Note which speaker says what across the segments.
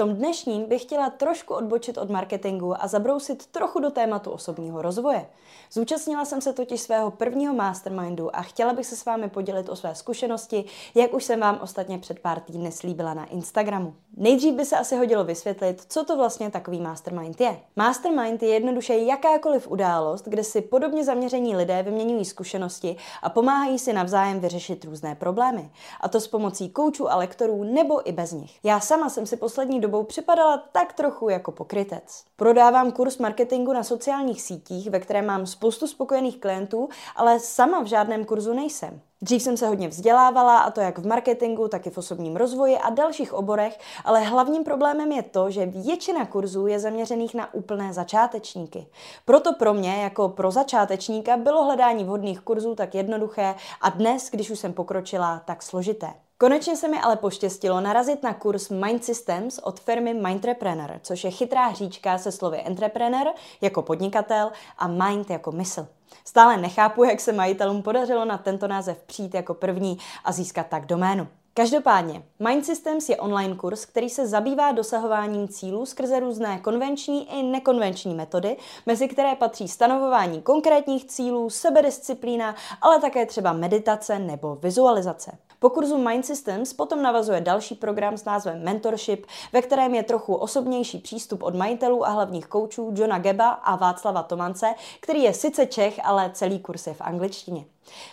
Speaker 1: Tom dnešním bych chtěla trošku odbočit od marketingu a zabrousit trochu do tématu osobního rozvoje. Zúčastnila jsem se totiž svého prvního mastermindu a chtěla bych se s vámi podělit o své zkušenosti, jak už jsem vám ostatně před pár týdny slíbila na Instagramu. Nejdřív by se asi hodilo vysvětlit, co to vlastně takový mastermind je. Mastermind je jednoduše jakákoliv událost, kde si podobně zaměření lidé vyměňují zkušenosti a pomáhají si navzájem vyřešit různé problémy. A to s pomocí koučů a lektorů nebo i bez nich. Já sama jsem si poslední dobou připadala tak trochu jako pokrytec. Prodávám kurz marketingu na sociálních sítích, ve kterém mám spoustu spokojených klientů, ale sama v žádném kurzu nejsem. Dřív jsem se hodně vzdělávala, a to jak v marketingu, tak i v osobním rozvoji a dalších oborech, ale hlavním problémem je to, že většina kurzů je zaměřených na úplné začátečníky. Proto pro mě, jako pro začátečníka, bylo hledání vhodných kurzů tak jednoduché a dnes, když už jsem pokročila, tak složité. Konečně se mi ale poštěstilo narazit na kurz Mind Systems od firmy Mindtrepreneur, což je chytrá hříčka se slovy entrepreneur jako podnikatel a mind jako mysl. Stále nechápu, jak se majitelům podařilo na tento název přijít jako první a získat tak doménu. Každopádně, Mind Systems je online kurz, který se zabývá dosahováním cílů skrze různé konvenční i nekonvenční metody, mezi které patří stanovování konkrétních cílů, sebedisciplína, ale také třeba meditace nebo vizualizace. Po kurzu Mind Systems potom navazuje další program s názvem Mentorship, ve kterém je trochu osobnější přístup od majitelů a hlavních koučů Johna Geba a Václava Tomance, který je sice Čech, ale celý kurz je v angličtině.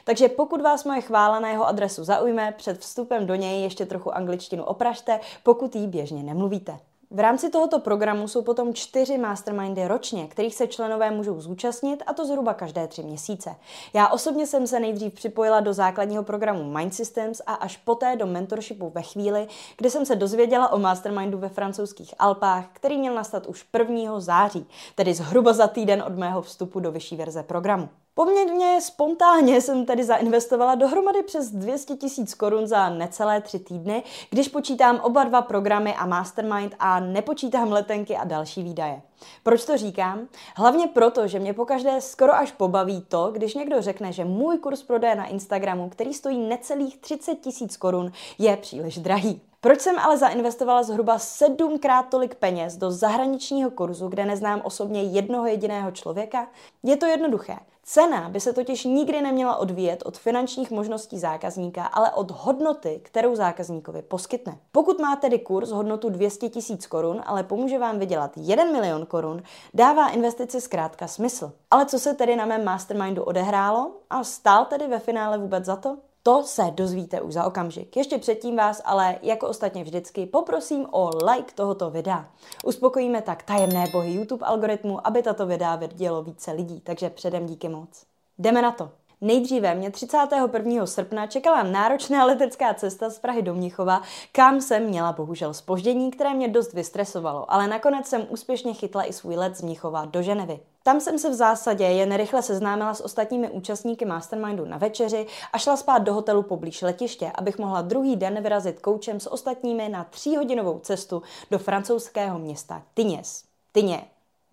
Speaker 1: Takže pokud vás moje chvála na jeho adresu zaujme, před vstupem do něj ještě trochu angličtinu opražte, pokud jí běžně nemluvíte. V rámci tohoto programu jsou potom čtyři mastermindy ročně, kterých se členové můžou zúčastnit a to zhruba každé tři měsíce. Já osobně jsem se nejdřív připojila do základního programu Mind Systems a až poté do mentorshipu ve chvíli, kdy jsem se dozvěděla o mastermindu ve francouzských Alpách, který měl nastat už 1. září, tedy zhruba za týden od mého vstupu do vyšší verze programu. Poměrně spontánně jsem tedy zainvestovala dohromady přes 200 tisíc korun za necelé tři týdny, když počítám oba dva programy a Mastermind a nepočítám letenky a další výdaje. Proč to říkám? Hlavně proto, že mě pokaždé skoro až pobaví to, když někdo řekne, že můj kurz prodeje na Instagramu, který stojí necelých 30 tisíc korun, je příliš drahý. Proč jsem ale zainvestovala zhruba sedmkrát tolik peněz do zahraničního kurzu, kde neznám osobně jednoho jediného člověka? Je to jednoduché. Cena by se totiž nikdy neměla odvíjet od finančních možností zákazníka, ale od hodnoty, kterou zákazníkovi poskytne. Pokud má tedy kurz hodnotu 200 tisíc korun, ale pomůže vám vydělat 1 milion korun, dává investice zkrátka smysl. Ale co se tedy na mém mastermindu odehrálo a stál tedy ve finále vůbec za to? To se dozvíte už za okamžik. Ještě předtím vás ale, jako ostatně vždycky, poprosím o like tohoto videa. Uspokojíme tak tajemné bohy YouTube algoritmu, aby tato videa vidělo více lidí, takže předem díky moc. Jdeme na to. Nejdříve mě 31. srpna čekala náročná letecká cesta z Prahy do Mnichova, kam jsem měla bohužel spoždění, které mě dost vystresovalo, ale nakonec jsem úspěšně chytla i svůj let z Mnichova do Ženevy. Tam jsem se v zásadě jen rychle seznámila s ostatními účastníky Mastermindu na večeři a šla spát do hotelu poblíž letiště, abych mohla druhý den vyrazit koučem s ostatními na tříhodinovou cestu do francouzského města Tyněs. Tyně.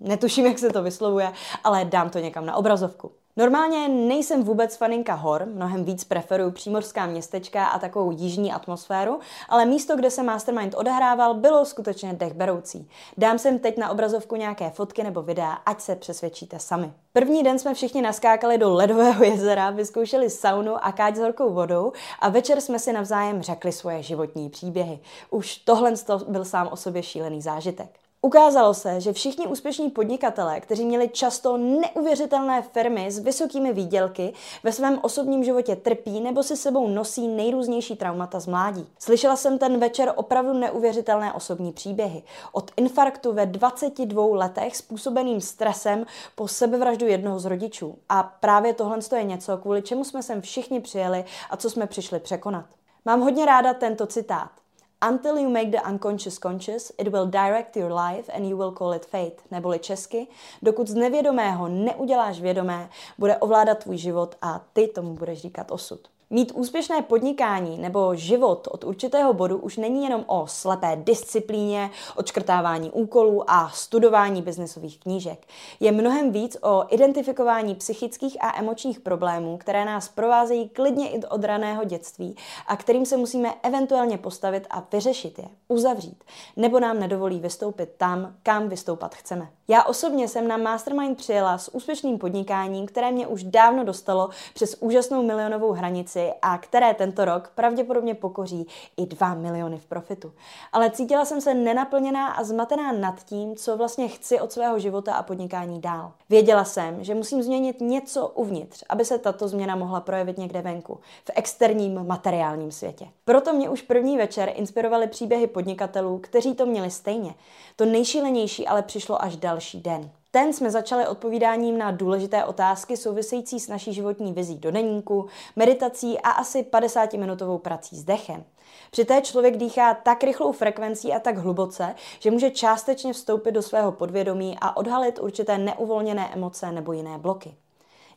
Speaker 1: Netuším, jak se to vyslovuje, ale dám to někam na obrazovku. Normálně nejsem vůbec faninka hor, mnohem víc preferuju přímořská městečka a takovou jižní atmosféru, ale místo, kde se Mastermind odehrával, bylo skutečně dechberoucí. Dám sem teď na obrazovku nějaké fotky nebo videa, ať se přesvědčíte sami. První den jsme všichni naskákali do ledového jezera, vyzkoušeli saunu a káť s horkou vodou a večer jsme si navzájem řekli svoje životní příběhy. Už tohle byl sám o sobě šílený zážitek. Ukázalo se, že všichni úspěšní podnikatelé, kteří měli často neuvěřitelné firmy s vysokými výdělky, ve svém osobním životě trpí nebo si sebou nosí nejrůznější traumata z mládí. Slyšela jsem ten večer opravdu neuvěřitelné osobní příběhy. Od infarktu ve 22 letech způsobeným stresem po sebevraždu jednoho z rodičů. A právě tohle je něco, kvůli čemu jsme sem všichni přijeli a co jsme přišli překonat. Mám hodně ráda tento citát. Until you make the unconscious conscious, it will direct your life and you will call it fate. Neboli česky, dokud z nevědomého neuděláš vědomé, bude ovládat tvůj život a ty tomu budeš říkat osud. Mít úspěšné podnikání nebo život od určitého bodu už není jenom o slepé disciplíně, odškrtávání úkolů a studování biznesových knížek. Je mnohem víc o identifikování psychických a emočních problémů, které nás provázejí klidně i od raného dětství a kterým se musíme eventuálně postavit a vyřešit je, uzavřít, nebo nám nedovolí vystoupit tam, kam vystoupat chceme. Já osobně jsem na Mastermind přijela s úspěšným podnikáním, které mě už dávno dostalo přes úžasnou milionovou hranici a které tento rok pravděpodobně pokoří i 2 miliony v profitu. Ale cítila jsem se nenaplněná a zmatená nad tím, co vlastně chci od svého života a podnikání dál. Věděla jsem, že musím změnit něco uvnitř, aby se tato změna mohla projevit někde venku, v externím materiálním světě. Proto mě už první večer inspirovaly příběhy podnikatelů, kteří to měli stejně. To nejšílenější ale přišlo až další den. Ten jsme začali odpovídáním na důležité otázky související s naší životní vizí do deníku, meditací a asi 50-minutovou prací s dechem. Při té člověk dýchá tak rychlou frekvencí a tak hluboce, že může částečně vstoupit do svého podvědomí a odhalit určité neuvolněné emoce nebo jiné bloky.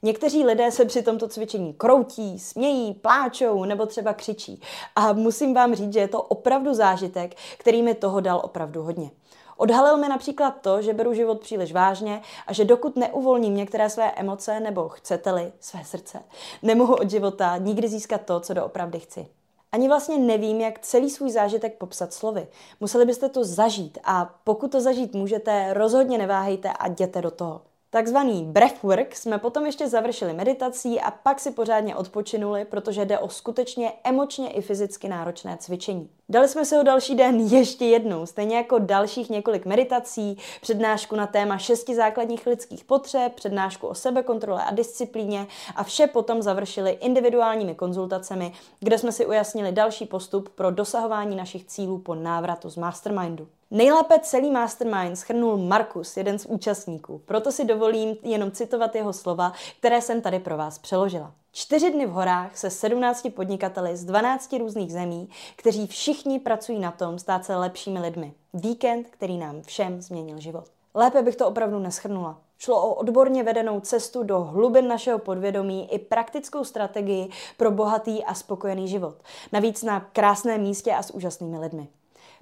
Speaker 1: Někteří lidé se při tomto cvičení kroutí, smějí, pláčou nebo třeba křičí. A musím vám říct, že je to opravdu zážitek, který mi toho dal opravdu hodně. Odhalil mi například to, že beru život příliš vážně a že dokud neuvolním některé své emoce nebo chcete-li své srdce, nemohu od života nikdy získat to, co doopravdy chci. Ani vlastně nevím, jak celý svůj zážitek popsat slovy. Museli byste to zažít a pokud to zažít můžete, rozhodně neváhejte a jděte do toho. Takzvaný breathwork jsme potom ještě završili meditací a pak si pořádně odpočinuli, protože jde o skutečně emočně i fyzicky náročné cvičení. Dali jsme se ho další den ještě jednou, stejně jako dalších několik meditací, přednášku na téma šesti základních lidských potřeb, přednášku o sebekontrole a disciplíně a vše potom završili individuálními konzultacemi, kde jsme si ujasnili další postup pro dosahování našich cílů po návratu z Mastermindu. Nejlépe celý mastermind schrnul Markus, jeden z účastníků, proto si dovolím jenom citovat jeho slova, které jsem tady pro vás přeložila. Čtyři dny v horách se 17 podnikateli z 12 různých zemí, kteří všichni pracují na tom stát se lepšími lidmi. Víkend, který nám všem změnil život. Lépe bych to opravdu neschrnula. Šlo o odborně vedenou cestu do hlubin našeho podvědomí i praktickou strategii pro bohatý a spokojený život. Navíc na krásném místě a s úžasnými lidmi.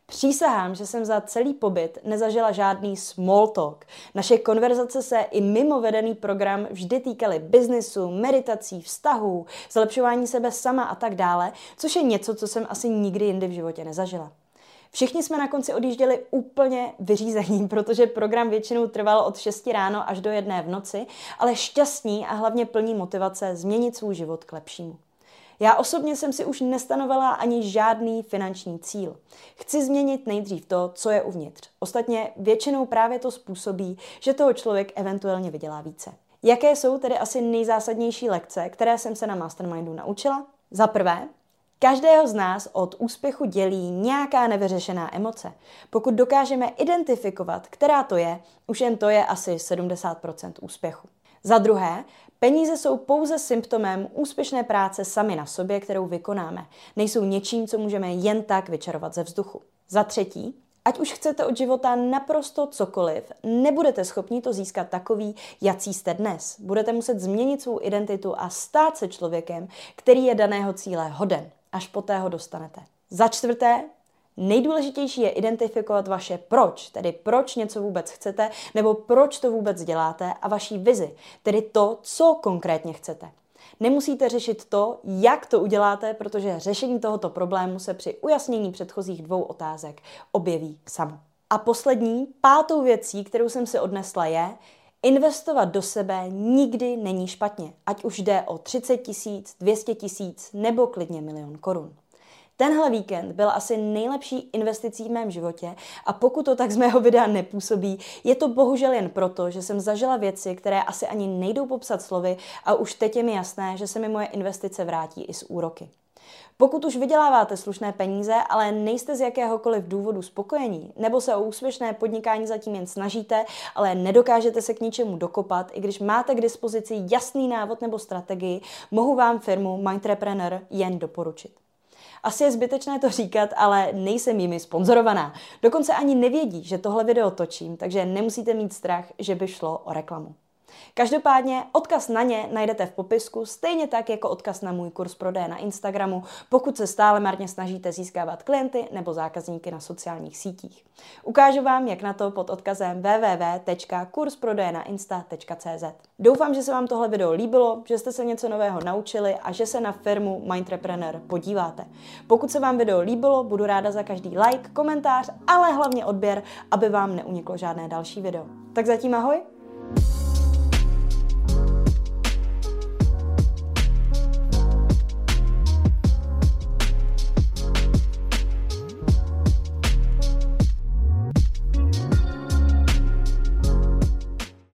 Speaker 1: Přísahám, že jsem za celý pobyt nezažila žádný small talk. Naše konverzace se i mimo vedený program vždy týkaly biznisu, meditací, vztahů, zlepšování sebe sama a tak dále, což je něco, co jsem asi nikdy jindy v životě nezažila. Všichni jsme na konci odjížděli úplně vyřízení, protože program většinou trval od 6 ráno až do jedné v noci, ale šťastní a hlavně plní motivace změnit svůj život k lepšímu. Já osobně jsem si už nestanovala ani žádný finanční cíl. Chci změnit nejdřív to, co je uvnitř. Ostatně většinou právě to způsobí, že toho člověk eventuálně vydělá více. Jaké jsou tedy asi nejzásadnější lekce, které jsem se na Mastermindu naučila? Za prvé, Každého z nás od úspěchu dělí nějaká nevyřešená emoce. Pokud dokážeme identifikovat, která to je, už jen to je asi 70% úspěchu. Za druhé, Peníze jsou pouze symptomem úspěšné práce sami na sobě, kterou vykonáme. Nejsou něčím, co můžeme jen tak vyčarovat ze vzduchu. Za třetí, Ať už chcete od života naprosto cokoliv, nebudete schopni to získat takový, jací jste dnes. Budete muset změnit svou identitu a stát se člověkem, který je daného cíle hoden. Až poté ho dostanete. Za čtvrté, Nejdůležitější je identifikovat vaše proč, tedy proč něco vůbec chcete, nebo proč to vůbec děláte a vaší vizi, tedy to, co konkrétně chcete. Nemusíte řešit to, jak to uděláte, protože řešení tohoto problému se při ujasnění předchozích dvou otázek objeví samo. A poslední, pátou věcí, kterou jsem si odnesla, je, investovat do sebe nikdy není špatně, ať už jde o 30 tisíc, 200 tisíc nebo klidně milion korun. Tenhle víkend byl asi nejlepší investicí v mém životě a pokud to tak z mého videa nepůsobí, je to bohužel jen proto, že jsem zažila věci, které asi ani nejdou popsat slovy a už teď je mi jasné, že se mi moje investice vrátí i s úroky. Pokud už vyděláváte slušné peníze, ale nejste z jakéhokoliv důvodu spokojení, nebo se o úspěšné podnikání zatím jen snažíte, ale nedokážete se k ničemu dokopat, i když máte k dispozici jasný návod nebo strategii, mohu vám firmu Mindtrepreneur jen doporučit. Asi je zbytečné to říkat, ale nejsem jimi sponzorovaná. Dokonce ani nevědí, že tohle video točím, takže nemusíte mít strach, že by šlo o reklamu. Každopádně odkaz na ně najdete v popisku, stejně tak jako odkaz na můj kurz prodeje na Instagramu, pokud se stále marně snažíte získávat klienty nebo zákazníky na sociálních sítích. Ukážu vám, jak na to pod odkazem www.kursprodejenainsta.cz. Doufám, že se vám tohle video líbilo, že jste se něco nového naučili a že se na firmu Mindtrepreneur podíváte. Pokud se vám video líbilo, budu ráda za každý like, komentář, ale hlavně odběr, aby vám neuniklo žádné další video. Tak zatím ahoj